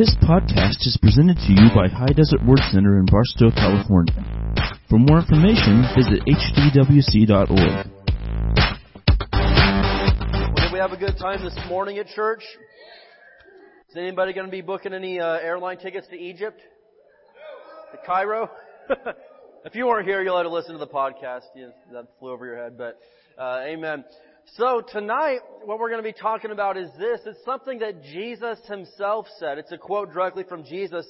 This podcast is presented to you by High Desert Word Center in Barstow, California. For more information, visit hdwc.org. Well, did we have a good time this morning at church? Is anybody going to be booking any uh, airline tickets to Egypt? To Cairo? if you weren't here, you'll have to listen to the podcast. You, that flew over your head, but uh, amen. So tonight, what we're going to be talking about is this. It's something that Jesus himself said. It's a quote directly from Jesus.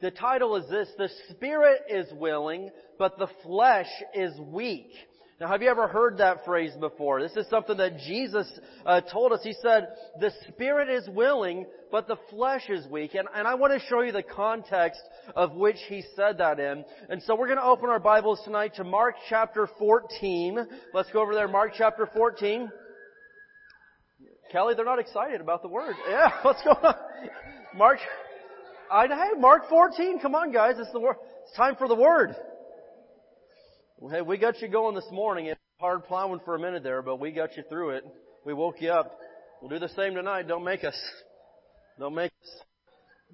The title is this, The Spirit is willing, but the flesh is weak. Now, have you ever heard that phrase before? This is something that Jesus uh, told us. He said, the spirit is willing, but the flesh is weak. And, and I want to show you the context of which he said that in. And so we're going to open our Bibles tonight to Mark chapter 14. Let's go over there, Mark chapter 14. Kelly, they're not excited about the word. Yeah, what's going on? Mark, I, hey, Mark 14, come on guys, it's the word. It's time for the word. Hey, we got you going this morning. It's hard plowing for a minute there, but we got you through it. We woke you up. We'll do the same tonight. Don't make us. Don't make us.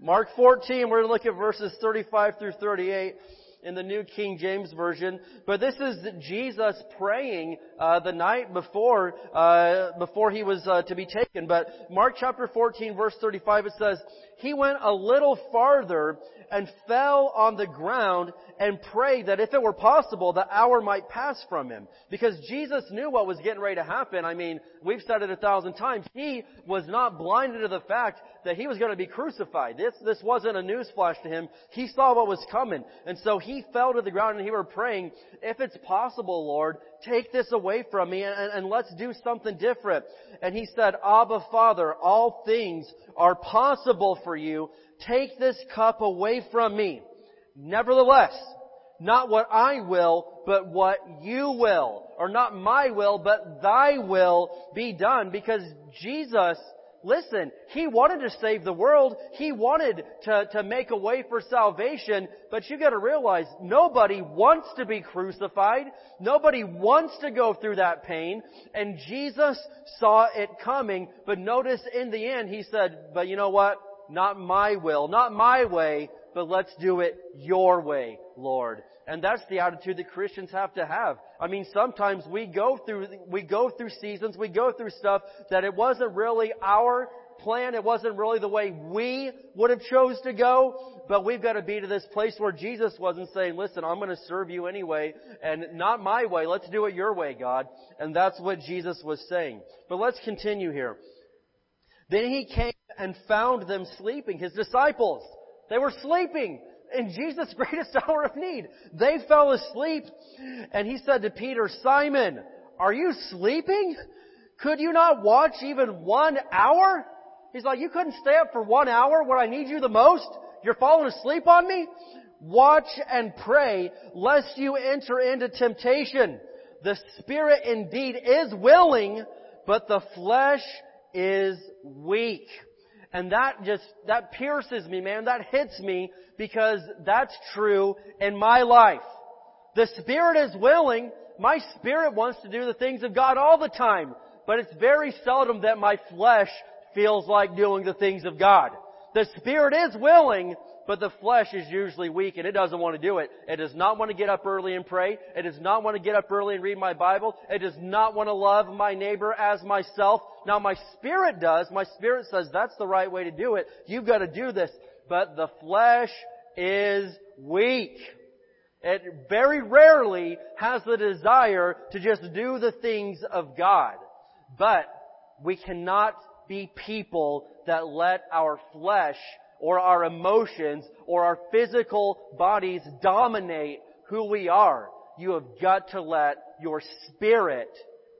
Mark 14, we're going to look at verses 35 through 38 in the New King James Version. But this is Jesus praying uh, the night before uh, before he was uh, to be taken. But Mark chapter 14, verse 35, it says, He went a little farther and fell on the ground and prayed that if it were possible, the hour might pass from him. Because Jesus knew what was getting ready to happen. I mean, we've said it a thousand times. He was not blinded to the fact that he was going to be crucified. This, this wasn't a news flash to him. He saw what was coming. And so he fell to the ground and he were praying, if it's possible, Lord, take this away from me and, and let's do something different. And he said, Abba Father, all things are possible for you. Take this cup away from me. Nevertheless, not what I will, but what you will. Or not my will, but thy will be done. Because Jesus, listen, He wanted to save the world. He wanted to, to make a way for salvation. But you gotta realize, nobody wants to be crucified. Nobody wants to go through that pain. And Jesus saw it coming. But notice in the end, He said, but you know what? Not my will, not my way, but let's do it your way, Lord. And that's the attitude that Christians have to have. I mean, sometimes we go through, we go through seasons, we go through stuff that it wasn't really our plan, it wasn't really the way we would have chose to go, but we've got to be to this place where Jesus wasn't saying, listen, I'm going to serve you anyway, and not my way, let's do it your way, God. And that's what Jesus was saying. But let's continue here. Then he came and found them sleeping, his disciples. They were sleeping in Jesus' greatest hour of need. They fell asleep and he said to Peter, Simon, are you sleeping? Could you not watch even one hour? He's like, you couldn't stay up for one hour when I need you the most? You're falling asleep on me? Watch and pray lest you enter into temptation. The spirit indeed is willing, but the flesh is weak. And that just, that pierces me, man. That hits me because that's true in my life. The Spirit is willing. My spirit wants to do the things of God all the time. But it's very seldom that my flesh feels like doing the things of God. The Spirit is willing, but the flesh is usually weak and it doesn't want to do it. It does not want to get up early and pray. It does not want to get up early and read my Bible. It does not want to love my neighbor as myself. Now my spirit does. My spirit says that's the right way to do it. You've got to do this. But the flesh is weak. It very rarely has the desire to just do the things of God. But we cannot be people that let our flesh or our emotions or our physical bodies dominate who we are. You have got to let your spirit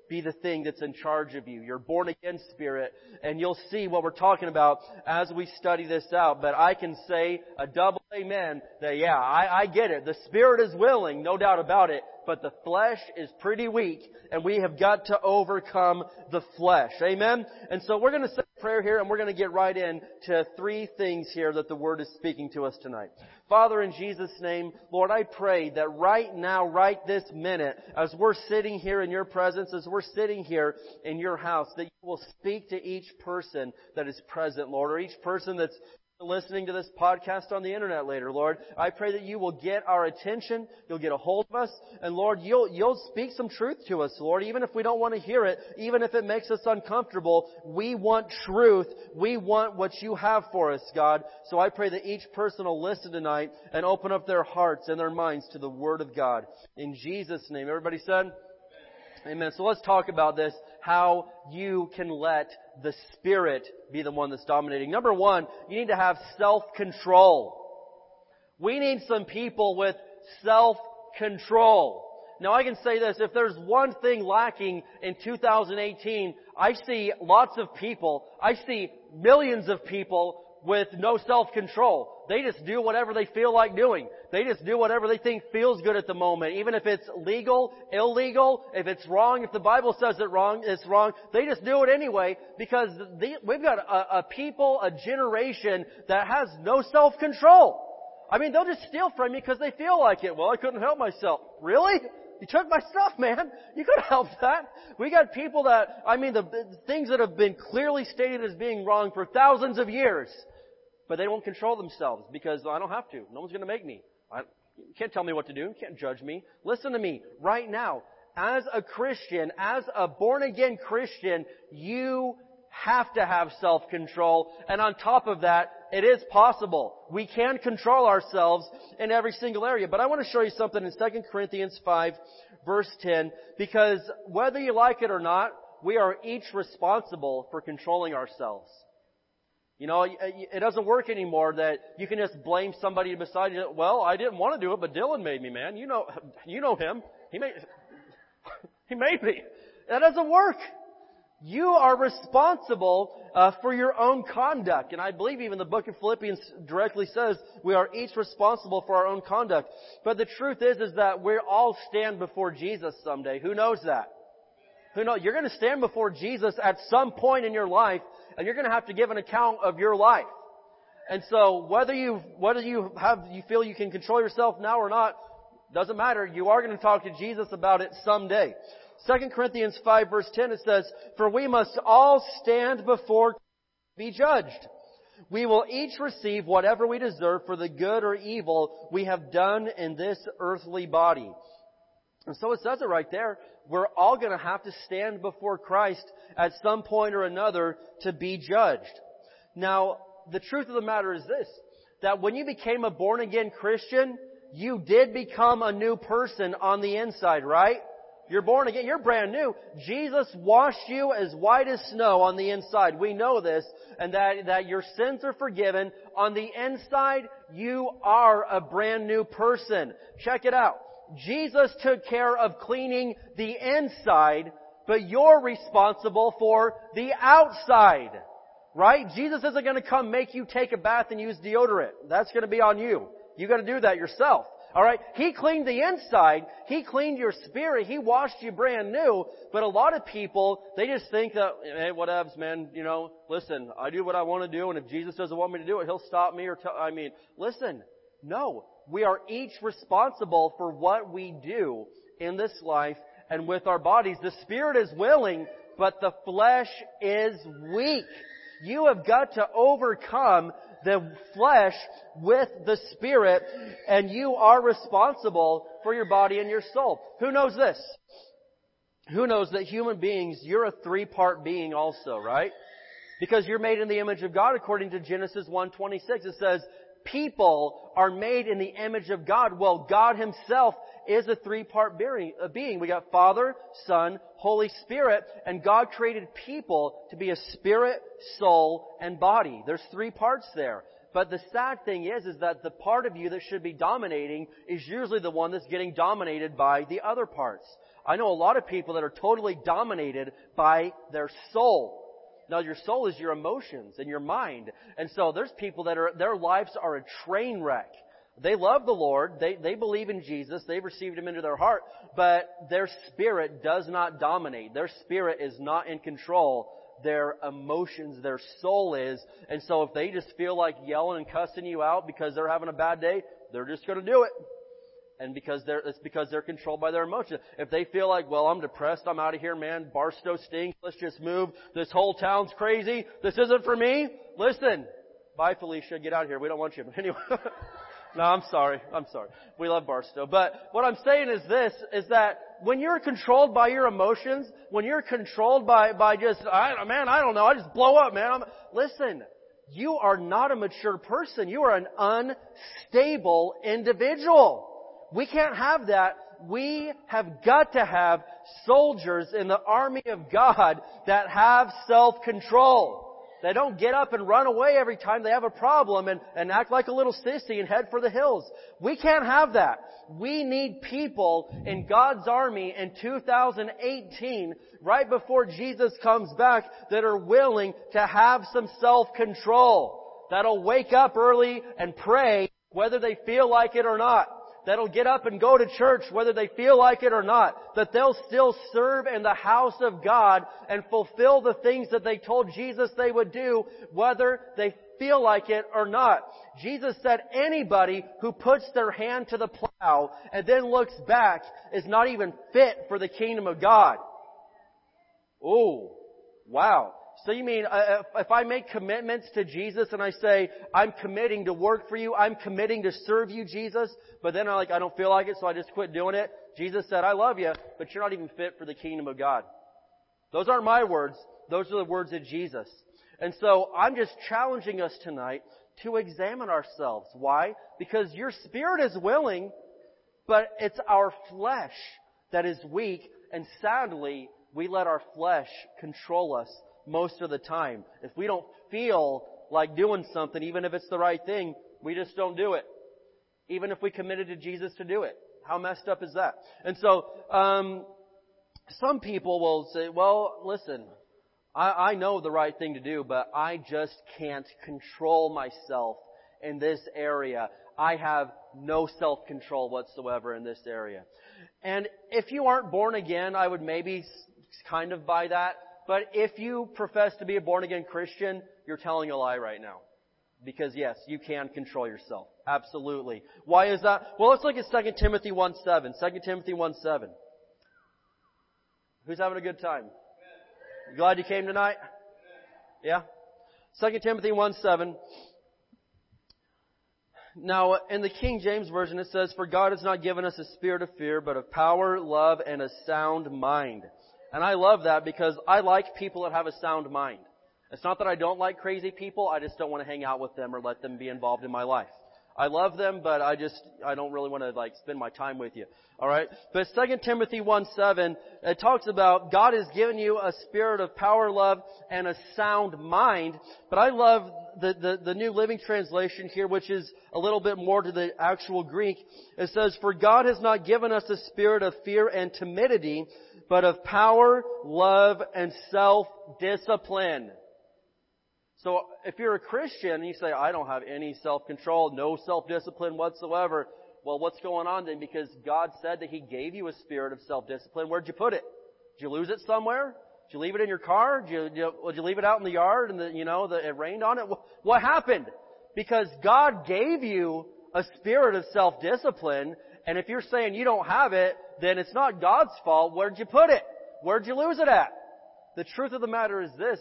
be the thing that's in charge of you. Your born again spirit. And you'll see what we're talking about as we study this out. But I can say a double amen that yeah, I, I get it. The spirit is willing, no doubt about it. But the flesh is pretty weak and we have got to overcome the flesh. Amen? And so we're going to say prayer here and we're going to get right in to three things here that the Word is speaking to us tonight. Father, in Jesus' name, Lord, I pray that right now, right this minute, as we're sitting here in your presence, as we're sitting here in your house, that you will speak to each person that is present, Lord, or each person that's listening to this podcast on the internet later, Lord. I pray that you will get our attention, you'll get a hold of us, and Lord, you'll, you'll speak some truth to us, Lord, even if we don't want to hear it, even if it makes us uncomfortable. We want truth. We want what you have for us, God. So I pray that each person will listen tonight and open up their hearts and their minds to the Word of God. In Jesus' name. Everybody said? Amen. So let's talk about this, how you can let the Spirit be the one that's dominating. Number one, you need to have self-control. We need some people with self-control. Now I can say this, if there's one thing lacking in 2018, I see lots of people, I see millions of people with no self-control. They just do whatever they feel like doing. They just do whatever they think feels good at the moment. Even if it's legal, illegal, if it's wrong, if the Bible says it wrong, it's wrong. They just do it anyway because the, we've got a, a people, a generation that has no self-control. I mean, they'll just steal from you because they feel like it. Well, I couldn't help myself. Really? You took my stuff, man. You could helped that. We got people that, I mean, the, the things that have been clearly stated as being wrong for thousands of years but they won't control themselves because I don't have to. No one's going to make me. I, you can't tell me what to do. You can't judge me. Listen to me right now. As a Christian, as a born again Christian, you have to have self-control. And on top of that, it is possible. We can control ourselves in every single area. But I want to show you something in 2 Corinthians 5 verse 10 because whether you like it or not, we are each responsible for controlling ourselves. You know, it doesn't work anymore that you can just blame somebody beside you. Well, I didn't want to do it, but Dylan made me, man. You know, you know him. He made, he made me. That doesn't work. You are responsible uh, for your own conduct. And I believe even the book of Philippians directly says we are each responsible for our own conduct. But the truth is, is that we all stand before Jesus someday. Who knows that? Who knows? You're going to stand before Jesus at some point in your life and you're going to have to give an account of your life. And so whether you whether you have you feel you can control yourself now or not doesn't matter. You are going to talk to Jesus about it someday. 2 Corinthians 5 verse 10 it says, "For we must all stand before be judged. We will each receive whatever we deserve for the good or evil we have done in this earthly body." And so it says it right there. We're all going to have to stand before Christ at some point or another to be judged. Now, the truth of the matter is this, that when you became a born again Christian, you did become a new person on the inside, right? You're born again. You're brand new. Jesus washed you as white as snow on the inside. We know this. And that, that your sins are forgiven. On the inside, you are a brand new person. Check it out. Jesus took care of cleaning the inside, but you're responsible for the outside. Right? Jesus isn't going to come make you take a bath and use deodorant. That's going to be on you. You got to do that yourself. Alright? He cleaned the inside. He cleaned your spirit. He washed you brand new. But a lot of people, they just think that, hey, whatevs, man, you know, listen, I do what I want to do and if Jesus doesn't want me to do it, He'll stop me or tell, I mean, listen, no we are each responsible for what we do in this life and with our bodies. The spirit is willing, but the flesh is weak. You have got to overcome the flesh with the spirit, and you are responsible for your body and your soul. Who knows this? Who knows that human beings, you're a three-part being also, right? Because you're made in the image of God according to Genesis 1.26. It says, people are made in the image of God. Well, God Himself is a three-part being. We got Father, Son, Holy Spirit, and God created people to be a spirit, soul, and body. There's three parts there. But the sad thing is, is that the part of you that should be dominating is usually the one that's getting dominated by the other parts. I know a lot of people that are totally dominated by their soul. Now your soul is your emotions and your mind. And so there's people that are, their lives are a train wreck. They love the Lord. They, they believe in Jesus. They've received Him into their heart. But their spirit does not dominate. Their spirit is not in control. Their emotions, their soul is. And so if they just feel like yelling and cussing you out because they're having a bad day, they're just going to do it and because they're, it's because they're controlled by their emotions. If they feel like, well, I'm depressed, I'm out of here, man, Barstow stinks, let's just move, this whole town's crazy, this isn't for me, listen, Bye, Felicia. Get out of here. We don't want you. But anyway. no, I'm sorry. I'm sorry. We love Barstow. But what I'm saying is this, is that when you're controlled by your emotions, when you're controlled by, by just, I, man, I don't know, I just blow up, man. I'm, listen, you are not a mature person. You are an unstable individual. We can't have that. We have got to have soldiers in the army of God that have self-control. They don't get up and run away every time they have a problem and, and act like a little sissy and head for the hills. We can't have that. We need people in God's army in 2018, right before Jesus comes back, that are willing to have some self-control. That'll wake up early and pray whether they feel like it or not that'll get up and go to church whether they feel like it or not, that they'll still serve in the house of God and fulfill the things that they told Jesus they would do whether they feel like it or not. Jesus said anybody who puts their hand to the plow and then looks back is not even fit for the kingdom of God. Oh, wow. So you mean uh, if I make commitments to Jesus and I say I'm committing to work for you, I'm committing to serve you, Jesus, but then I like I don't feel like it, so I just quit doing it. Jesus said, "I love you, but you're not even fit for the kingdom of God." Those aren't my words; those are the words of Jesus. And so I'm just challenging us tonight to examine ourselves. Why? Because your spirit is willing, but it's our flesh that is weak, and sadly, we let our flesh control us most of the time. If we don't feel like doing something, even if it's the right thing, we just don't do it. Even if we committed to Jesus to do it. How messed up is that? And so, um, some people will say, well, listen, I, I know the right thing to do, but I just can't control myself in this area. I have no self-control whatsoever in this area. And if you aren't born again, I would maybe kind of buy that. But if you profess to be a born again Christian, you're telling a lie right now. Because yes, you can control yourself. Absolutely. Why is that? Well, let's look at 2 Timothy 1 7. 2 Timothy 1 7. Who's having a good time? You glad you came tonight? Yeah? 2 Timothy 1 7. Now, in the King James Version it says, For God has not given us a spirit of fear, but of power, love, and a sound mind. And I love that because I like people that have a sound mind. It's not that I don't like crazy people, I just don't want to hang out with them or let them be involved in my life. I love them, but I just, I don't really want to like spend my time with you. Alright? But 2 Timothy 1 7, it talks about God has given you a spirit of power, love, and a sound mind. But I love the, the, the New Living Translation here, which is a little bit more to the actual Greek. It says, For God has not given us a spirit of fear and timidity, but of power, love, and self-discipline. So if you're a Christian and you say, I don't have any self-control, no self-discipline whatsoever, well, what's going on then? Because God said that He gave you a spirit of self-discipline. Where'd you put it? Did you lose it somewhere? Did you leave it in your car? Did you, you, you leave it out in the yard and the, you know, the, it rained on it? What happened? Because God gave you a spirit of self-discipline, and if you're saying you don't have it, then it's not God's fault. Where'd you put it? Where'd you lose it at? The truth of the matter is this,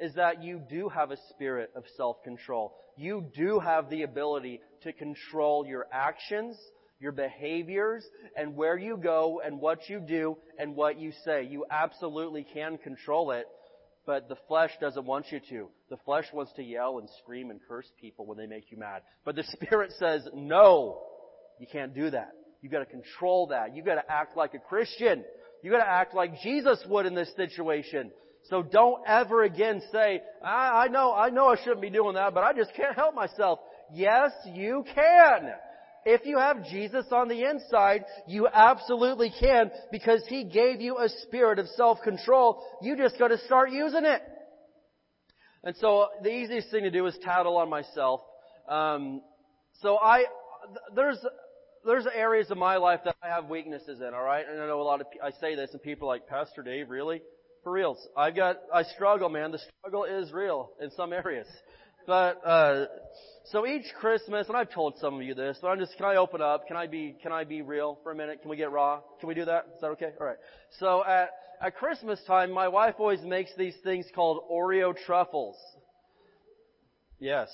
is that you do have a spirit of self-control. You do have the ability to control your actions, your behaviors, and where you go and what you do and what you say. You absolutely can control it, but the flesh doesn't want you to. The flesh wants to yell and scream and curse people when they make you mad. But the Spirit says, no, you can't do that. You've got to control that. You've got to act like a Christian. You've got to act like Jesus would in this situation. So don't ever again say, I, I know, I know I shouldn't be doing that, but I just can't help myself. Yes, you can. If you have Jesus on the inside, you absolutely can because He gave you a spirit of self-control. You just gotta start using it. And so the easiest thing to do is tattle on myself. Um, so I, there's there's areas of my life that I have weaknesses in, alright? And I know a lot of, I say this and people are like, Pastor Dave, really? For reals. I've got, I struggle, man. The struggle is real in some areas. But, uh, so each Christmas, and I've told some of you this, but I'm just, can I open up? Can I be, can I be real for a minute? Can we get raw? Can we do that? Is that okay? Alright. So at, at Christmas time, my wife always makes these things called Oreo truffles. Yes.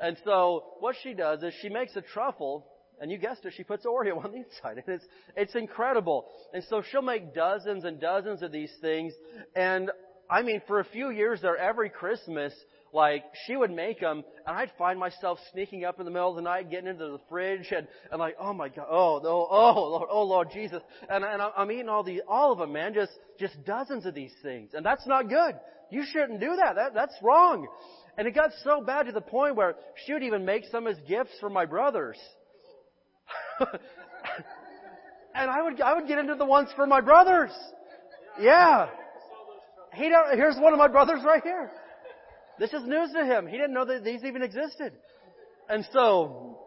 And so what she does is she makes a truffle and you guessed it, she puts Oreo on the inside. And it's, it's incredible. And so she'll make dozens and dozens of these things. And I mean, for a few years there, every Christmas, like, she would make them, and I'd find myself sneaking up in the middle of the night, getting into the fridge, and, and like, oh my God, oh, oh, oh, Lord, oh Lord Jesus. And, and I'm eating all these, all of them, man, just, just dozens of these things. And that's not good. You shouldn't do that. that that's wrong. And it got so bad to the point where she would even make some as gifts for my brothers. and I would, I would get into the ones for my brothers. Yeah. He don't, here's one of my brothers right here. This is news to him. He didn't know that these even existed. And so,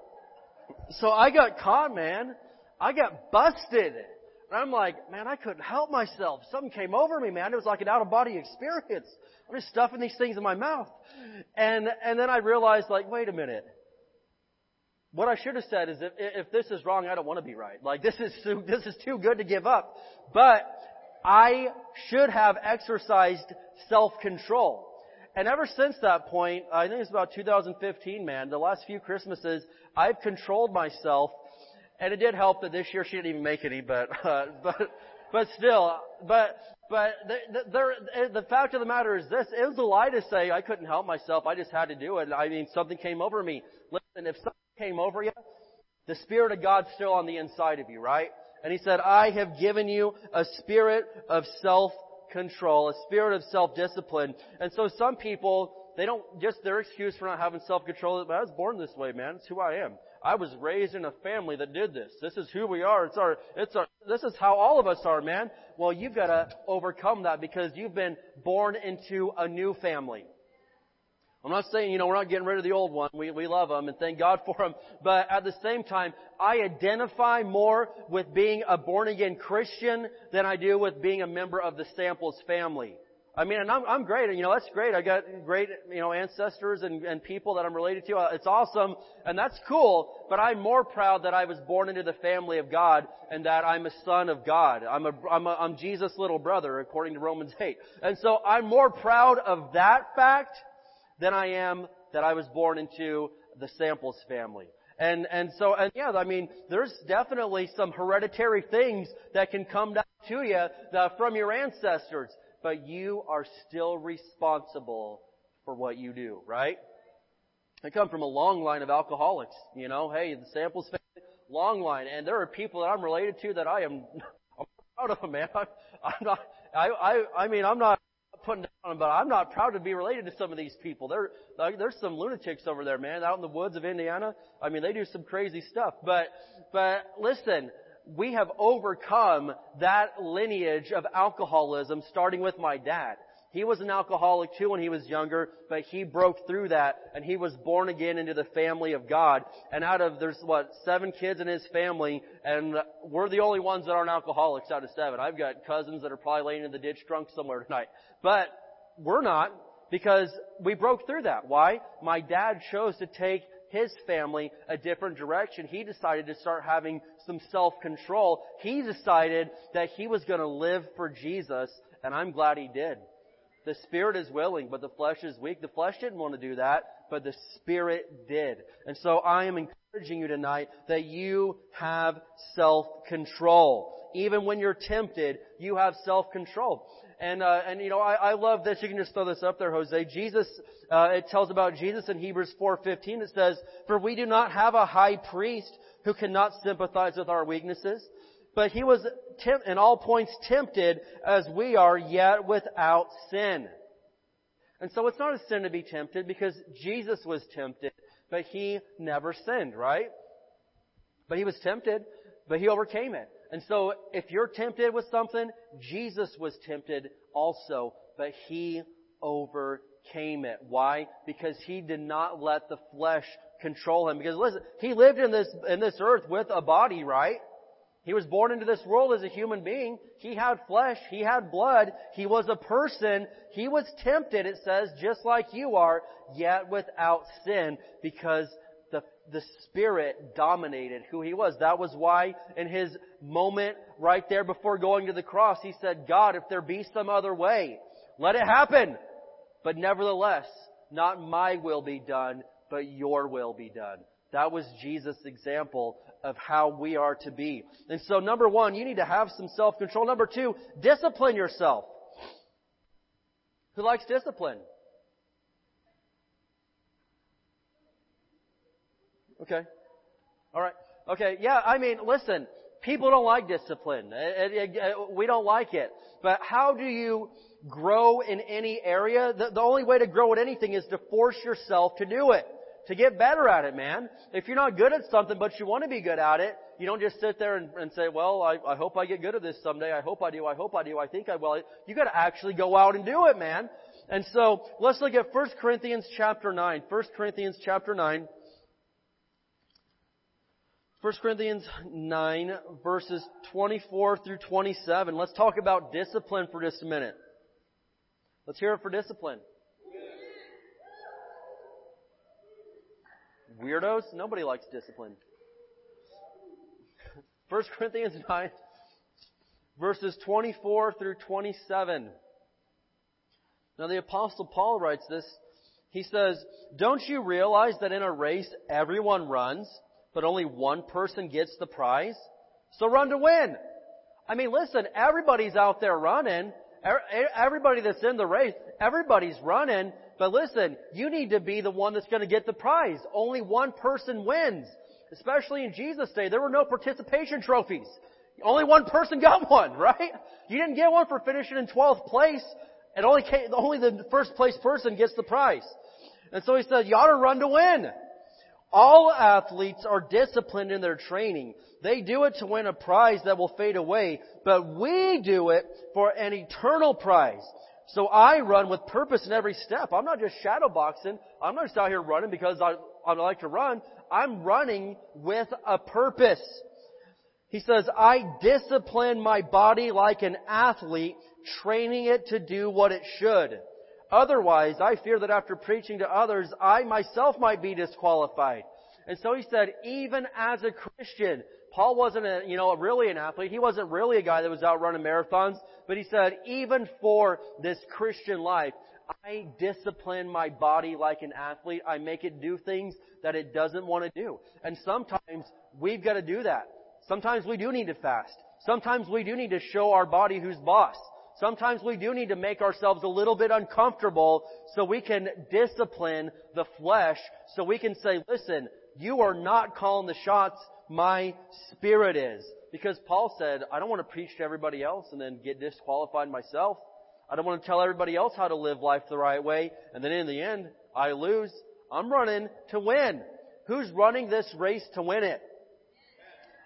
so I got caught, man. I got busted. And I'm like, man, I couldn't help myself. Something came over me, man. It was like an out of body experience. I'm just stuffing these things in my mouth. And, and then I realized like, wait a minute. What I should have said is if, if this is wrong, I don't want to be right. Like this is too, this is too good to give up. But I should have exercised self-control. And ever since that point, I think it's about 2015, man, the last few Christmases, I've controlled myself. And it did help that this year she didn't even make any, but, uh, but, but still, but, but the, the, the, fact of the matter is this, it was a lie to say I couldn't help myself, I just had to do it. I mean, something came over me. Listen, if something came over you, the Spirit of God's still on the inside of you, right? And He said, I have given you a spirit of self-control, a spirit of self-discipline. And so some people, they don't, just their excuse for not having self-control, but I was born this way, man. It's who I am. I was raised in a family that did this. This is who we are. It's our, it's our, this is how all of us are, man. Well, you've got to overcome that because you've been born into a new family. I'm not saying, you know, we're not getting rid of the old one. We, we love them and thank God for them. But at the same time, I identify more with being a born again Christian than I do with being a member of the Samples family. I mean, and I'm, I'm great. You know, that's great. I got great, you know, ancestors and, and people that I'm related to. Uh, it's awesome. And that's cool. But I'm more proud that I was born into the family of God and that I'm a son of God. I'm a, I'm a, I'm Jesus' little brother according to Romans 8. And so I'm more proud of that fact than I am that I was born into the Samples family. And, and so, and yeah, I mean, there's definitely some hereditary things that can come down to you uh, from your ancestors, but you are still responsible for what you do, right? I come from a long line of alcoholics, you know, hey, the Samples family, long line, and there are people that I'm related to that I am, I'm proud of man. I'm, I'm not, I, I, I mean, I'm not putting down but I'm not proud to be related to some of these people. There, there's some lunatics over there, man, out in the woods of Indiana. I mean, they do some crazy stuff. But, but listen, we have overcome that lineage of alcoholism, starting with my dad. He was an alcoholic too when he was younger, but he broke through that and he was born again into the family of God. And out of, there's what, seven kids in his family and we're the only ones that aren't alcoholics out of seven. I've got cousins that are probably laying in the ditch drunk somewhere tonight. But we're not because we broke through that. Why? My dad chose to take his family a different direction. He decided to start having some self-control. He decided that he was going to live for Jesus, and I'm glad he did. The spirit is willing, but the flesh is weak. The flesh didn't want to do that, but the spirit did. And so I am encouraging you tonight that you have self-control. Even when you're tempted, you have self-control. And, uh, and you know, I, I love this. You can just throw this up there, Jose. Jesus, uh, it tells about Jesus in Hebrews 4.15. It says, For we do not have a high priest who cannot sympathize with our weaknesses, but he was temp- in all points tempted as we are, yet without sin. And so it's not a sin to be tempted because Jesus was tempted, but he never sinned, right? But he was tempted, but he overcame it. And so if you're tempted with something, Jesus was tempted also, but he overcame it. Why? Because he did not let the flesh control him. Because listen, he lived in this, in this earth with a body, right? He was born into this world as a human being. He had flesh. He had blood. He was a person. He was tempted, it says, just like you are, yet without sin because the, the Spirit dominated who he was. That was why in his moment right there before going to the cross, he said, God, if there be some other way, let it happen. But nevertheless, not my will be done, but your will be done. That was Jesus' example of how we are to be. And so number one, you need to have some self-control. Number two, discipline yourself. Who likes discipline? Okay. Alright. Okay. Yeah, I mean, listen, people don't like discipline. It, it, it, we don't like it. But how do you grow in any area? The, the only way to grow at anything is to force yourself to do it to get better at it, man. If you're not good at something, but you want to be good at it, you don't just sit there and, and say, well, I, I hope I get good at this someday. I hope I do. I hope I do. I think I will. You gotta actually go out and do it, man. And so, let's look at 1 Corinthians chapter 9. 1 Corinthians chapter 9. 1 Corinthians 9 verses 24 through 27. Let's talk about discipline for just a minute. Let's hear it for discipline. Weirdos? Nobody likes discipline. 1 Corinthians 9, verses 24 through 27. Now the apostle Paul writes this. He says, Don't you realize that in a race everyone runs, but only one person gets the prize? So run to win. I mean, listen, everybody's out there running. Everybody that's in the race, everybody's running, but listen, you need to be the one that's going to get the prize. Only one person wins. Especially in Jesus' day, there were no participation trophies. Only one person got one, right? You didn't get one for finishing in 12th place. and only came, only the first place person gets the prize. And so he said, you ought to run to win. All athletes are disciplined in their training. They do it to win a prize that will fade away, but we do it for an eternal prize. So I run with purpose in every step. I'm not just shadow boxing. I'm not just out here running because I, I like to run. I'm running with a purpose. He says, I discipline my body like an athlete, training it to do what it should. Otherwise, I fear that after preaching to others, I myself might be disqualified. And so he said, even as a Christian, Paul wasn't a, you know, really an athlete. He wasn't really a guy that was out running marathons. But he said, even for this Christian life, I discipline my body like an athlete. I make it do things that it doesn't want to do. And sometimes we've got to do that. Sometimes we do need to fast. Sometimes we do need to show our body who's boss. Sometimes we do need to make ourselves a little bit uncomfortable so we can discipline the flesh, so we can say, listen, you are not calling the shots my spirit is. Because Paul said, I don't want to preach to everybody else and then get disqualified myself. I don't want to tell everybody else how to live life the right way and then in the end, I lose. I'm running to win. Who's running this race to win it?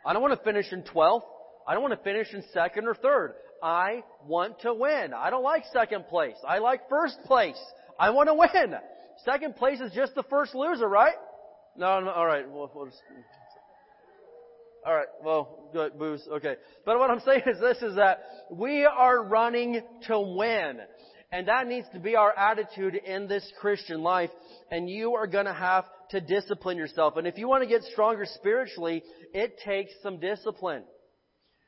I don't want to finish in 12th. I don't want to finish in second or third. I want to win. I don't like second place. I like first place. I want to win. Second place is just the first loser, right? No, no, alright. We'll, we'll just, all right. Well, good. Booze. Okay. But what I'm saying is this: is that we are running to win, and that needs to be our attitude in this Christian life. And you are going to have to discipline yourself. And if you want to get stronger spiritually, it takes some discipline.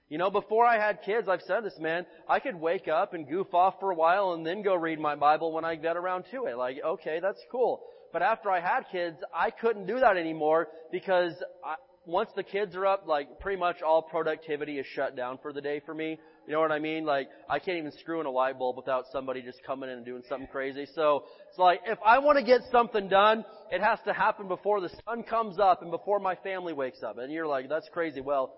You know, before I had kids, I've said this, man, I could wake up and goof off for a while and then go read my Bible when I get around to it. Like, okay, that's cool. But after I had kids, I couldn't do that anymore because I, once the kids are up, like pretty much all productivity is shut down for the day for me. You know what I mean? Like I can't even screw in a light bulb without somebody just coming in and doing something crazy. So it's like if I want to get something done, it has to happen before the sun comes up and before my family wakes up. And you're like, that's crazy. Well,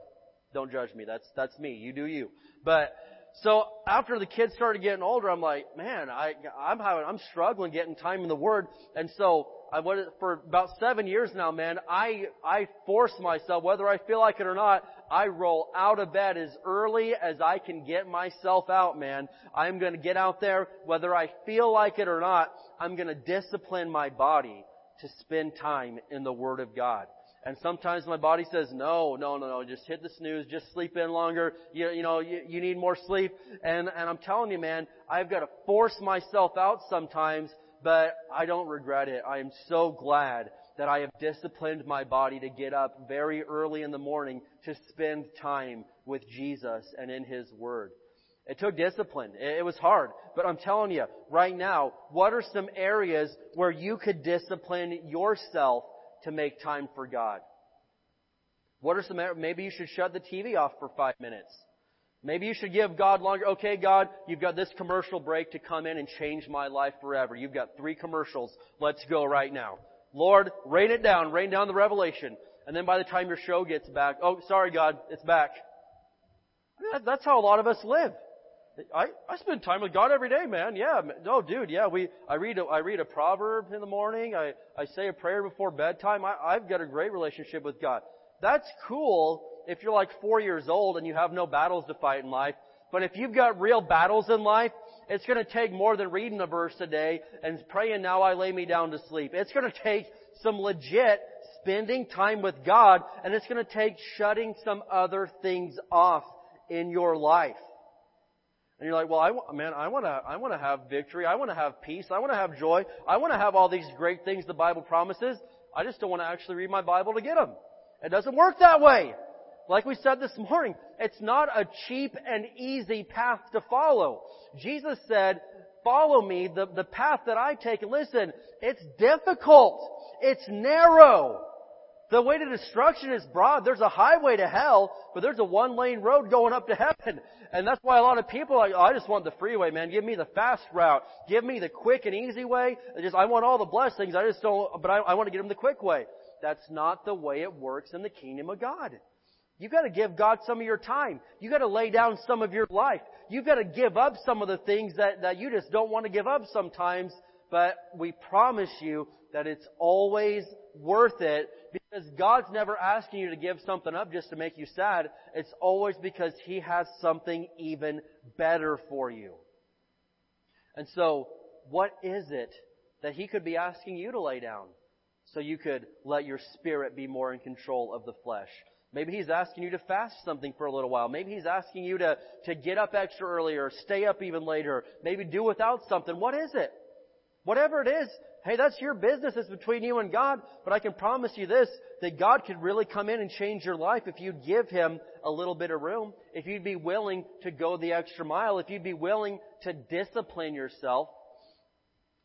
don't judge me. That's that's me. You do you. But so after the kids started getting older, I'm like, man, I I'm having I'm struggling getting time in the Word, and so I for about seven years now, man. I I force myself, whether I feel like it or not. I roll out of bed as early as I can get myself out, man. I'm to get out there, whether I feel like it or not. I'm to discipline my body to spend time in the Word of God. And sometimes my body says, no, no, no, no, just hit the snooze, just sleep in longer, you, you know, you, you need more sleep. And, and I'm telling you, man, I've got to force myself out sometimes but I don't regret it. I am so glad that I have disciplined my body to get up very early in the morning to spend time with Jesus and in His Word. It took discipline. It was hard. But I'm telling you, right now, what are some areas where you could discipline yourself to make time for God? What are some, maybe you should shut the TV off for five minutes. Maybe you should give God longer. Okay, God, you've got this commercial break to come in and change my life forever. You've got three commercials. Let's go right now. Lord, rain it down, rain down the revelation. And then by the time your show gets back, oh, sorry God, it's back. That's how a lot of us live. I, I spend time with God every day, man. Yeah. No, dude, yeah, we, I read a, I read a proverb in the morning. I, I say a prayer before bedtime. I, I've got a great relationship with God. That's cool if you're like four years old and you have no battles to fight in life. But if you've got real battles in life, it's going to take more than reading a verse a day and praying, now I lay me down to sleep. It's going to take some legit spending time with God and it's going to take shutting some other things off in your life. And you're like, well, I, man, I want to, I want to have victory. I want to have peace. I want to have joy. I want to have all these great things the Bible promises. I just don't want to actually read my Bible to get them. It doesn't work that way. Like we said this morning, it's not a cheap and easy path to follow. Jesus said, follow me, the, the path that I take. Listen, it's difficult. It's narrow. The way to destruction is broad. There's a highway to hell, but there's a one lane road going up to heaven. And that's why a lot of people are like, oh, I just want the freeway, man. Give me the fast route. Give me the quick and easy way. I just, I want all the blessings. I just don't, but I, I want to get them the quick way. That's not the way it works in the kingdom of God. You've got to give God some of your time. You've got to lay down some of your life. You've got to give up some of the things that, that you just don't want to give up sometimes, but we promise you that it's always worth it because God's never asking you to give something up just to make you sad. It's always because He has something even better for you. And so, what is it that He could be asking you to lay down so you could let your spirit be more in control of the flesh? Maybe he's asking you to fast something for a little while. Maybe he's asking you to, to get up extra early or stay up even later. Maybe do without something. What is it? Whatever it is, hey, that's your business. It's between you and God. But I can promise you this, that God could really come in and change your life if you'd give Him a little bit of room. If you'd be willing to go the extra mile. If you'd be willing to discipline yourself.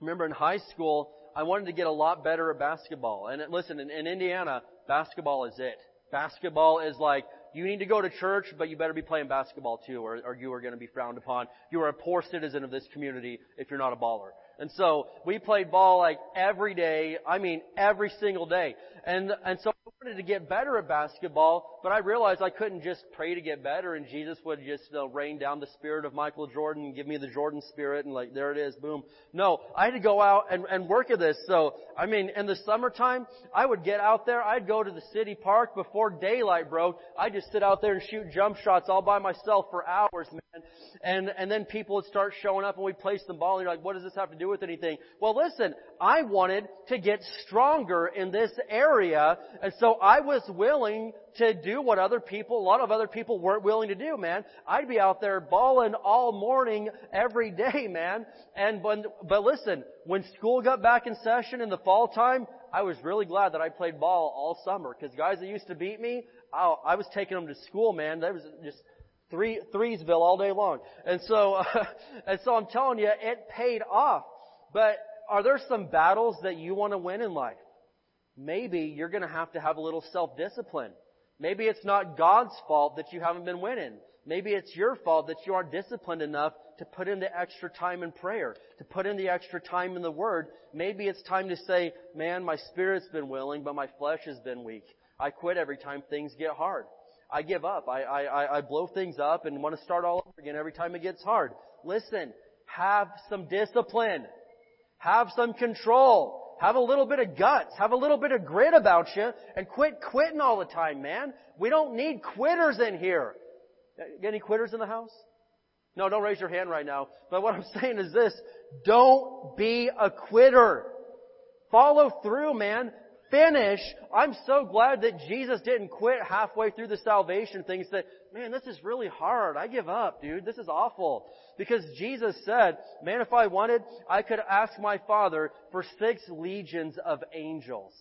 Remember in high school, I wanted to get a lot better at basketball. And listen, in, in Indiana, basketball is it. Basketball is like, you need to go to church, but you better be playing basketball too, or, or you are going to be frowned upon. You are a poor citizen of this community if you're not a baller. And so we played ball like every day. I mean, every single day. And, and so I wanted to get better at basketball, but I realized I couldn't just pray to get better and Jesus would just uh, rain down the spirit of Michael Jordan and give me the Jordan spirit and like, there it is, boom. No, I had to go out and, and work at this. So, I mean, in the summertime, I would get out there, I'd go to the city park before daylight broke. I'd just sit out there and shoot jump shots all by myself for hours, man. And, and then people would start showing up and we'd place the ball and you're like, what does this have to do with anything? Well listen, I wanted to get stronger in this area and so I was willing to do what other people, a lot of other people weren't willing to do, man. I'd be out there balling all morning every day, man. And when, but listen, when school got back in session in the fall time, I was really glad that I played ball all summer because guys that used to beat me, oh, I was taking them to school, man. That was just Three, threesville all day long. And so, uh, and so I'm telling you, it paid off. But are there some battles that you want to win in life? Maybe you're going to have to have a little self-discipline. Maybe it's not God's fault that you haven't been winning. Maybe it's your fault that you aren't disciplined enough to put in the extra time in prayer, to put in the extra time in the Word. Maybe it's time to say, man, my spirit's been willing, but my flesh has been weak. I quit every time things get hard. I give up. I, I, I blow things up and want to start all over again every time it gets hard. Listen, have some discipline. Have some control. Have a little bit of guts. Have a little bit of grit about you and quit quitting all the time, man. We don't need quitters in here. Uh, any quitters in the house? No, don't raise your hand right now. But what I'm saying is this. Don't be a quitter. Follow through, man finish, I'm so glad that Jesus didn't quit halfway through the salvation things said, man, this is really hard. I give up, dude. This is awful. Because Jesus said, man, if I wanted, I could ask my Father for six legions of angels.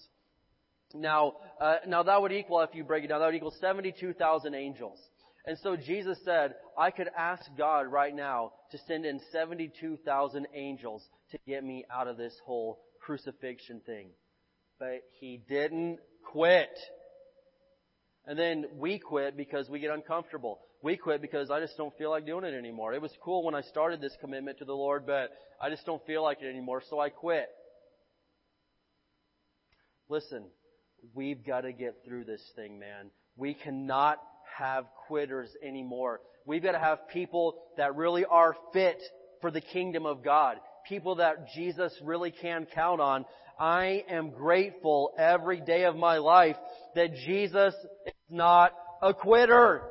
Now, uh, now that would equal, if you break it down, that would equal 72,000 angels. And so Jesus said, I could ask God right now to send in 72,000 angels to get me out of this whole crucifixion thing. But He didn't quit. And then we quit because we get uncomfortable. We quit because I just don't feel like doing it anymore. It was cool when I started this commitment to the Lord, but I just don't feel like it anymore, so I quit. Listen, we've got to get through this thing, man. We cannot have quitters anymore. We've got to have people that really are fit for the kingdom of God. People that Jesus really can count on. I am grateful every day of my life that Jesus not a quitter.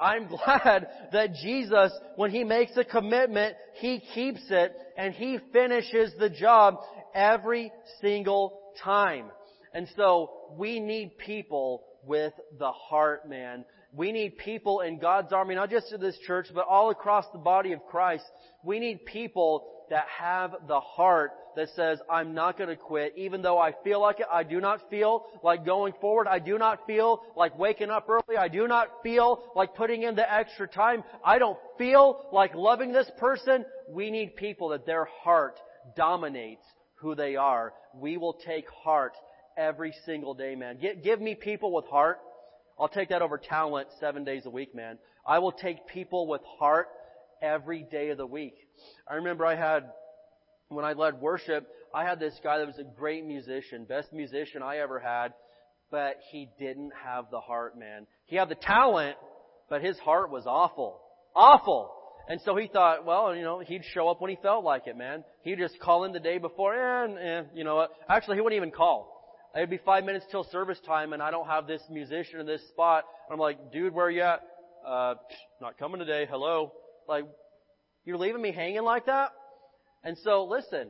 I'm glad that Jesus, when He makes a commitment, He keeps it and He finishes the job every single time. And so we need people with the heart, man. We need people in God's army, not just in this church, but all across the body of Christ. We need people that have the heart that says, I'm not going to quit. Even though I feel like it, I do not feel like going forward. I do not feel like waking up early. I do not feel like putting in the extra time. I don't feel like loving this person. We need people that their heart dominates who they are. We will take heart every single day, man. give me people with heart. I'll take that over talent seven days a week, man. I will take people with heart every day of the week. I remember I had, when I led worship, I had this guy that was a great musician, best musician I ever had, but he didn't have the heart, man. He had the talent, but his heart was awful. Awful! And so he thought, well, you know, he'd show up when he felt like it, man. He'd just call in the day before, and, and you know? Actually, he wouldn't even call. It'd be five minutes till service time and I don't have this musician in this spot. And I'm like, dude, where are you at? Uh, not coming today. Hello. Like, you're leaving me hanging like that? And so, listen,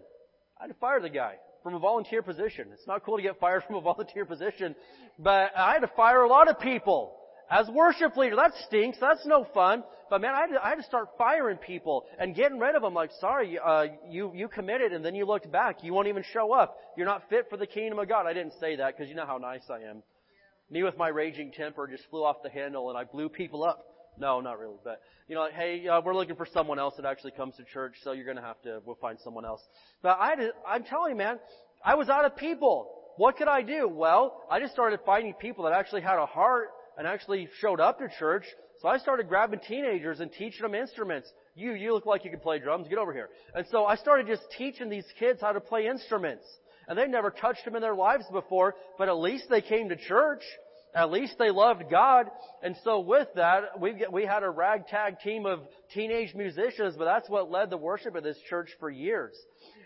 I had to fire the guy from a volunteer position. It's not cool to get fired from a volunteer position, but I had to fire a lot of people as worship leader. That stinks. That's no fun. But man, I had, to, I had to start firing people and getting rid of them. Like, sorry, uh, you you committed, and then you looked back. You won't even show up. You're not fit for the kingdom of God. I didn't say that because you know how nice I am. Me with my raging temper just flew off the handle, and I blew people up. No, not really. But you know, like, hey, uh, we're looking for someone else that actually comes to church, so you're to have to. We'll find someone else. But I, I'm telling you, man, I was out of people. What could I do? Well, I just started finding people that actually had a heart and actually showed up to church so I started grabbing teenagers and teaching them instruments. You, you look like you can play drums. Get over here. And so I started just teaching these kids how to play instruments. And they'd never touched them in their lives before, but at least they came to church. At least they loved God. And so with that, we we had a ragtag team of teenage musicians, but that's what led the worship of this church for years.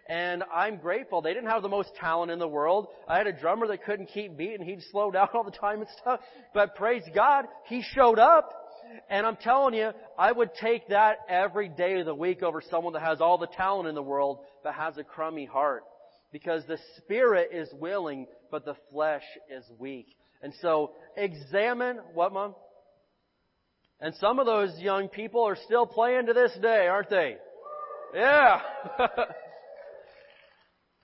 And I'm grateful. They didn't have the most talent in the world. I had a drummer that couldn't keep beat and he'd slow down all the time and stuff. But praise God, he showed up and I'm telling you, I would take that every day of the week over someone that has all the talent in the world but has a crummy heart. Because the spirit is willing, but the flesh is weak. And so, examine, what mom? And some of those young people are still playing to this day, aren't they? Yeah.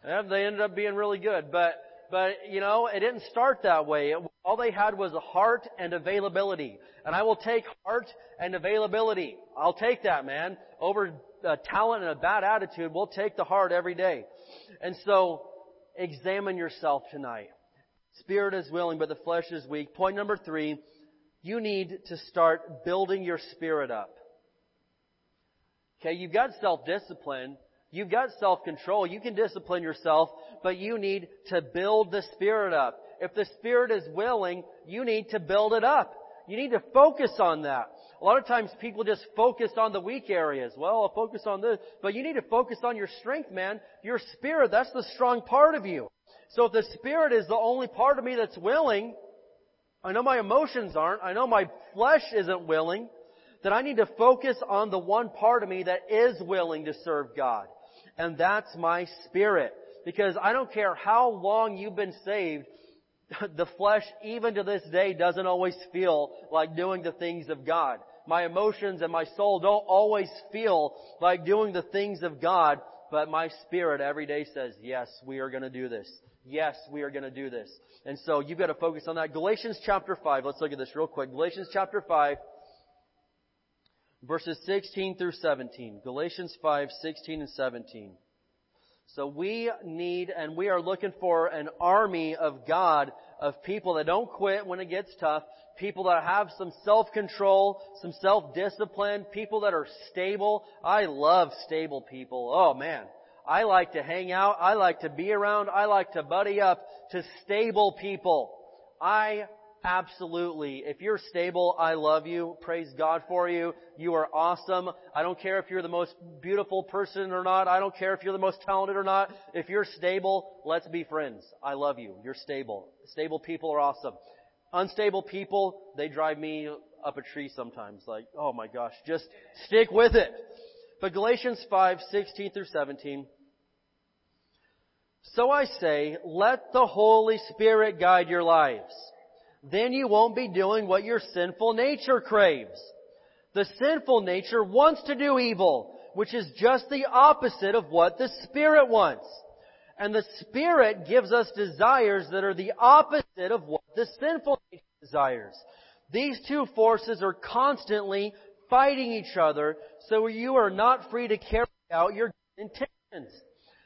and they ended up being really good. But, but, you know, it didn't start that way. It, all they had was a heart and availability. And I will take heart and availability. I'll take that, man. Over talent and a bad attitude, we'll take the heart every day. And so, examine yourself tonight. Spirit is willing, but the flesh is weak. Point number three, you need to start building your spirit up. Okay, you've got self-discipline. You've got self-control. You can discipline yourself, but you need to build the spirit up. If the spirit is willing, you need to build it up. You need to focus on that. A lot of times people just focus on the weak areas. Well, I'll focus on this. But you need to focus on your strength, man. Your spirit, that's the strong part of you. So if the spirit is the only part of me that's willing, I know my emotions aren't, I know my flesh isn't willing, then I need to focus on the one part of me that is willing to serve God. And that's my spirit. Because I don't care how long you've been saved, the flesh, even to this day, doesn't always feel like doing the things of God. My emotions and my soul don't always feel like doing the things of God, but my spirit every day says, yes, we are going to do this. Yes, we are going to do this. And so you've got to focus on that. Galatians chapter 5, let's look at this real quick. Galatians chapter 5, verses 16 through 17. Galatians 5, 16 and 17. So we need and we are looking for an army of God of people that don't quit when it gets tough, people that have some self-control, some self-discipline, people that are stable. I love stable people. Oh man. I like to hang out. I like to be around. I like to buddy up to stable people. I absolutely, if you're stable, I love you. Praise God for you. You are awesome. I don't care if you're the most beautiful person or not. I don't care if you're the most talented or not. If you're stable, let's be friends. I love you. You're stable. Stable people are awesome. Unstable people, they drive me up a tree sometimes. Like, oh my gosh, just stick with it. But Galatians 5, 16 through 17. So I say, let the Holy Spirit guide your lives. Then you won't be doing what your sinful nature craves. The sinful nature wants to do evil, which is just the opposite of what the Spirit wants. And the Spirit gives us desires that are the opposite of what the sinful nature desires. These two forces are constantly fighting each other, so you are not free to carry out your intentions.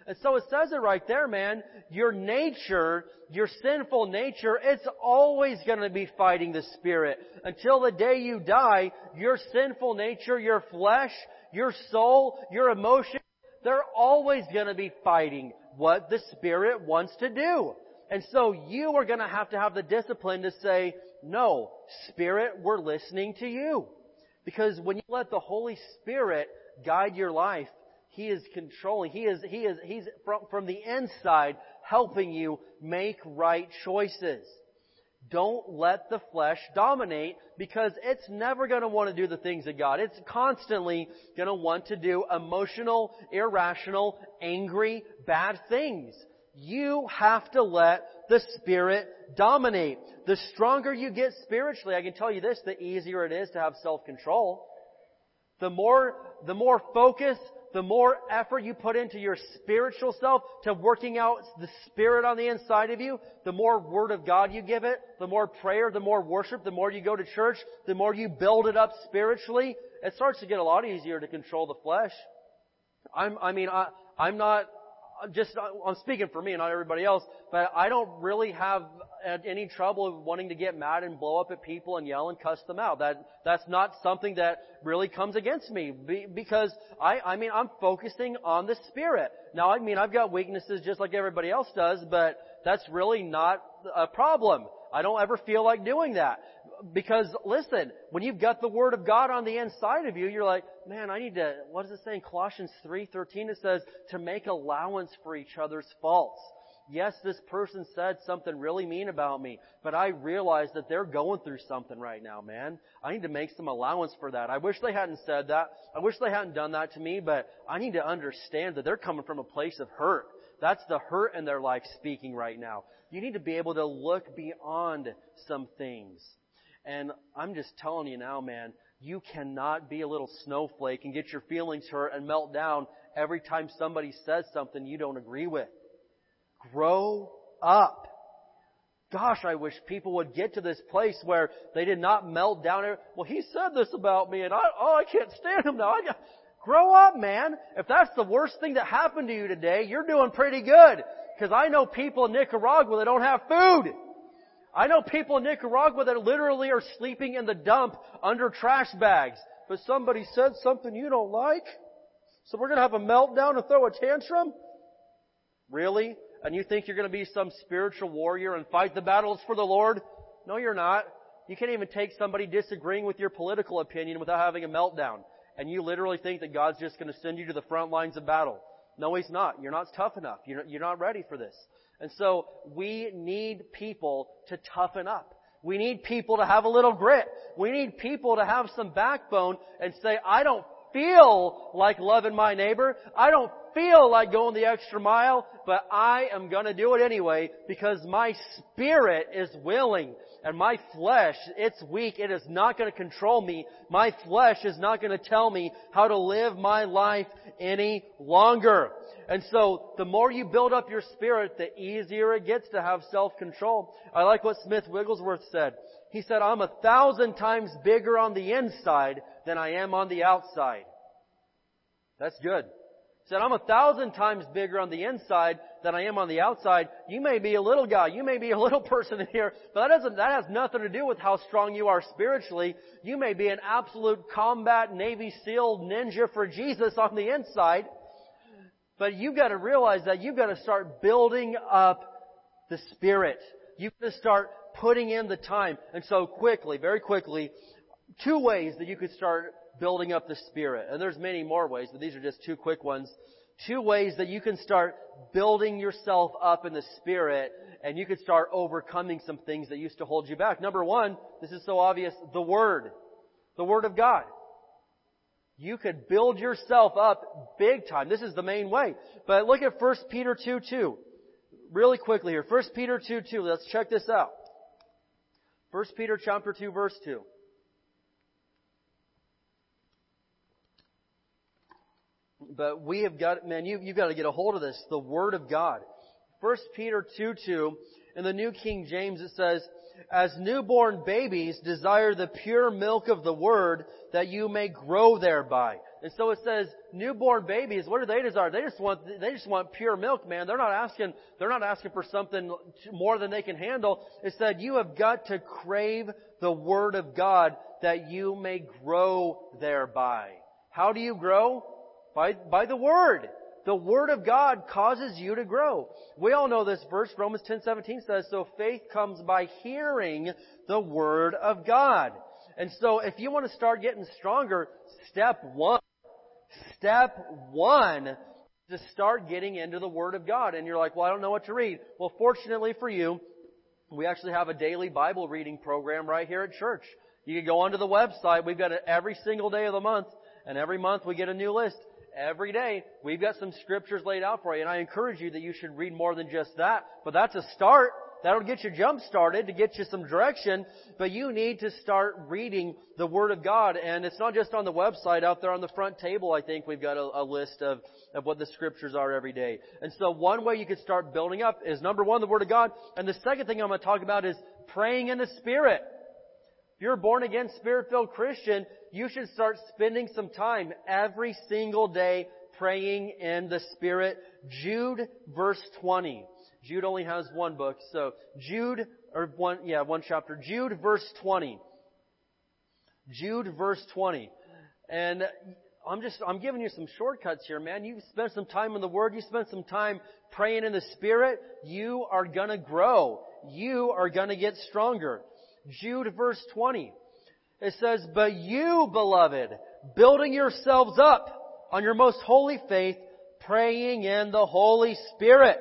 And so it says it right there, man. Your nature, your sinful nature, it's always going to be fighting the Spirit. Until the day you die, your sinful nature, your flesh, your soul, your emotions, they're always going to be fighting what the Spirit wants to do. And so you are going to have to have the discipline to say, no, Spirit, we're listening to you. Because when you let the Holy Spirit guide your life, he is controlling. He is, he is, he's from, from the inside helping you make right choices. Don't let the flesh dominate because it's never going to want to do the things of God. It's constantly going to want to do emotional, irrational, angry, bad things. You have to let the Spirit dominate. The stronger you get spiritually, I can tell you this, the easier it is to have self-control. The more, the more focus, the more effort you put into your spiritual self to working out the spirit on the inside of you, the more word of God you give it, the more prayer, the more worship, the more you go to church, the more you build it up spiritually, it starts to get a lot easier to control the flesh. I'm, I mean, I, I'm not, just, I'm speaking for me not everybody else, but I don't really have any trouble of wanting to get mad and blow up at people and yell and cuss them out. That, that's not something that really comes against me because I, I mean, I'm focusing on the Spirit. Now, I mean, I've got weaknesses just like everybody else does, but that's really not a problem. I don't ever feel like doing that. Because listen, when you've got the Word of God on the inside of you, you're like, man, I need to, what does it say in Colossians 3.13? It says, to make allowance for each other's faults. Yes, this person said something really mean about me, but I realize that they're going through something right now, man. I need to make some allowance for that. I wish they hadn't said that. I wish they hadn't done that to me, but I need to understand that they're coming from a place of hurt. That's the hurt in their life speaking right now. You need to be able to look beyond some things. And I'm just telling you now, man, you cannot be a little snowflake and get your feelings hurt and melt down every time somebody says something you don't agree with. Grow up. Gosh, I wish people would get to this place where they did not melt down. Well, he said this about me and I, oh, I can't stand him now. I got, grow up, man. If that's the worst thing that happened to you today, you're doing pretty good. Cause I know people in Nicaragua that don't have food. I know people in Nicaragua that literally are sleeping in the dump under trash bags. But somebody said something you don't like? So we're gonna have a meltdown and throw a tantrum? Really? And you think you're gonna be some spiritual warrior and fight the battles for the Lord? No, you're not. You can't even take somebody disagreeing with your political opinion without having a meltdown. And you literally think that God's just gonna send you to the front lines of battle. No, He's not. You're not tough enough. You're not ready for this. And so we need people to toughen up. We need people to have a little grit. We need people to have some backbone and say, I don't feel like loving my neighbor. I don't feel like going the extra mile, but I am gonna do it anyway because my spirit is willing and my flesh, it's weak. It is not gonna control me. My flesh is not gonna tell me how to live my life any longer. And so, the more you build up your spirit, the easier it gets to have self-control. I like what Smith Wigglesworth said. He said, I'm a thousand times bigger on the inside than I am on the outside. That's good. Said, I'm a thousand times bigger on the inside than I am on the outside. You may be a little guy, you may be a little person in here, but that doesn't, that has nothing to do with how strong you are spiritually. You may be an absolute combat Navy SEAL ninja for Jesus on the inside. But you've got to realize that you've got to start building up the Spirit. You've got to start putting in the time. And so quickly, very quickly, two ways that you could start building up the Spirit. And there's many more ways, but these are just two quick ones. Two ways that you can start building yourself up in the Spirit and you could start overcoming some things that used to hold you back. Number one, this is so obvious, the Word. The Word of God. You could build yourself up big time. This is the main way. But look at 1 Peter 2 2. Really quickly here. 1 Peter 2 2. Let's check this out. 1 Peter chapter 2 verse 2. But we have got, man, you, you've got to get a hold of this. The Word of God. 1 Peter 2 2. In the New King James it says, as newborn babies desire the pure milk of the Word that you may grow thereby. And so it says, newborn babies, what do they desire? They just want, they just want pure milk, man. They're not asking, they're not asking for something more than they can handle. It said, you have got to crave the Word of God that you may grow thereby. How do you grow? By, by the Word. The Word of God causes you to grow. We all know this verse, Romans 10:17 says, so faith comes by hearing the Word of God. And so if you want to start getting stronger, step one, step one to start getting into the Word of God. And you're like, well, I don't know what to read. Well, fortunately for you, we actually have a daily Bible reading program right here at church. You can go onto the website. We've got it every single day of the month. And every month we get a new list every day. We've got some scriptures laid out for you, and I encourage you that you should read more than just that. But that's a start. That'll get you jump started to get you some direction, but you need to start reading the Word of God. And it's not just on the website, out there on the front table, I think we've got a, a list of, of what the Scriptures are every day. And so one way you could start building up is number one, the Word of God. And the second thing I'm going to talk about is praying in the Spirit. You're a born again, Spirit filled Christian, you should start spending some time every single day praying in the Spirit. Jude verse 20. Jude only has one book, so Jude, or one, yeah, one chapter. Jude verse 20. Jude verse 20. And I'm just, I'm giving you some shortcuts here, man. You spend some time in the Word, you spend some time praying in the Spirit, you are gonna grow. You are gonna get stronger. Jude verse 20. It says, But you, beloved, building yourselves up on your most holy faith, praying in the Holy Spirit.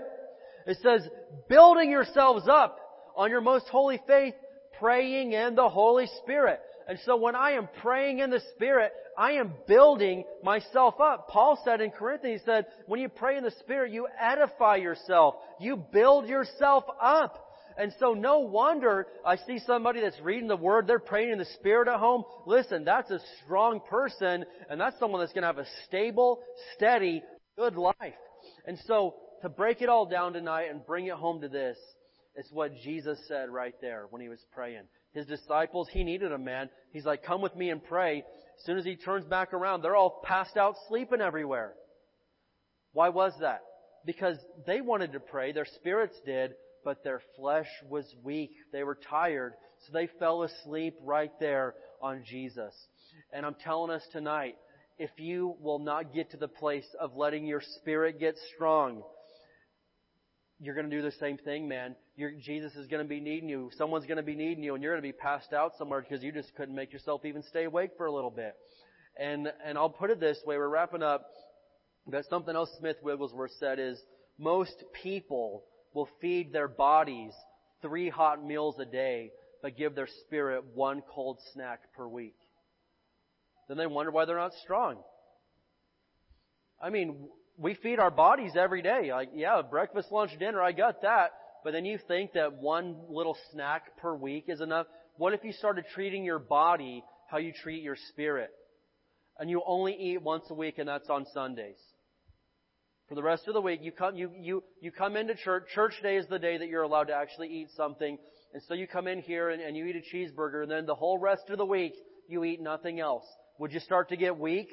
It says, building yourselves up on your most holy faith, praying in the Holy Spirit. And so when I am praying in the Spirit, I am building myself up. Paul said in Corinthians, he said, when you pray in the Spirit, you edify yourself. You build yourself up. And so no wonder I see somebody that's reading the Word, they're praying in the Spirit at home. Listen, that's a strong person, and that's someone that's going to have a stable, steady, good life. And so to break it all down tonight and bring it home to this, it's what Jesus said right there when he was praying. His disciples, he needed a man. He's like, come with me and pray. As soon as he turns back around, they're all passed out sleeping everywhere. Why was that? Because they wanted to pray, their spirits did, but their flesh was weak. They were tired, so they fell asleep right there on Jesus. And I'm telling us tonight, if you will not get to the place of letting your spirit get strong, you're going to do the same thing, man. You're, Jesus is going to be needing you. Someone's going to be needing you, and you're going to be passed out somewhere because you just couldn't make yourself even stay awake for a little bit. And and I'll put it this way: we're wrapping up. That something else Smith Wigglesworth said is most people will feed their bodies three hot meals a day, but give their spirit one cold snack per week. Then they wonder why they're not strong. I mean, we feed our bodies every day. Like, yeah, breakfast, lunch, dinner, I got that. But then you think that one little snack per week is enough? What if you started treating your body how you treat your spirit? And you only eat once a week and that's on Sundays. For the rest of the week, you come, you, you, you come into church. Church day is the day that you're allowed to actually eat something. And so you come in here and, and you eat a cheeseburger and then the whole rest of the week, you eat nothing else. would you start to get weak?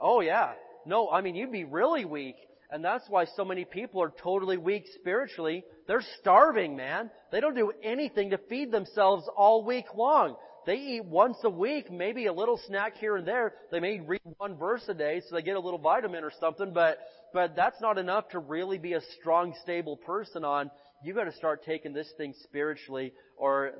Oh yeah. No, I mean, you'd be really weak. And that's why so many people are totally weak spiritually. They're starving, man. They don't do anything to feed themselves all week long. They eat once a week, maybe a little snack here and there. They may read one verse a day so they get a little vitamin or something, but, but that's not enough to really be a strong, stable person on. You gotta start taking this thing spiritually or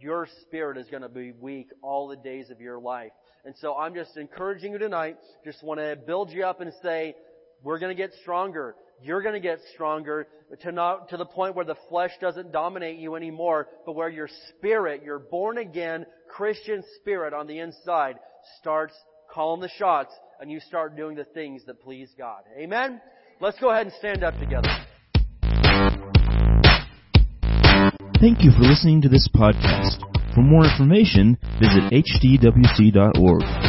your spirit is gonna be weak all the days of your life. And so I'm just encouraging you tonight, just want to build you up and say, we're going to get stronger. You're going to get stronger to not, to the point where the flesh doesn't dominate you anymore, but where your spirit, your born again Christian spirit on the inside starts calling the shots and you start doing the things that please God. Amen? Let's go ahead and stand up together. Thank you for listening to this podcast. For more information, visit hdwc.org.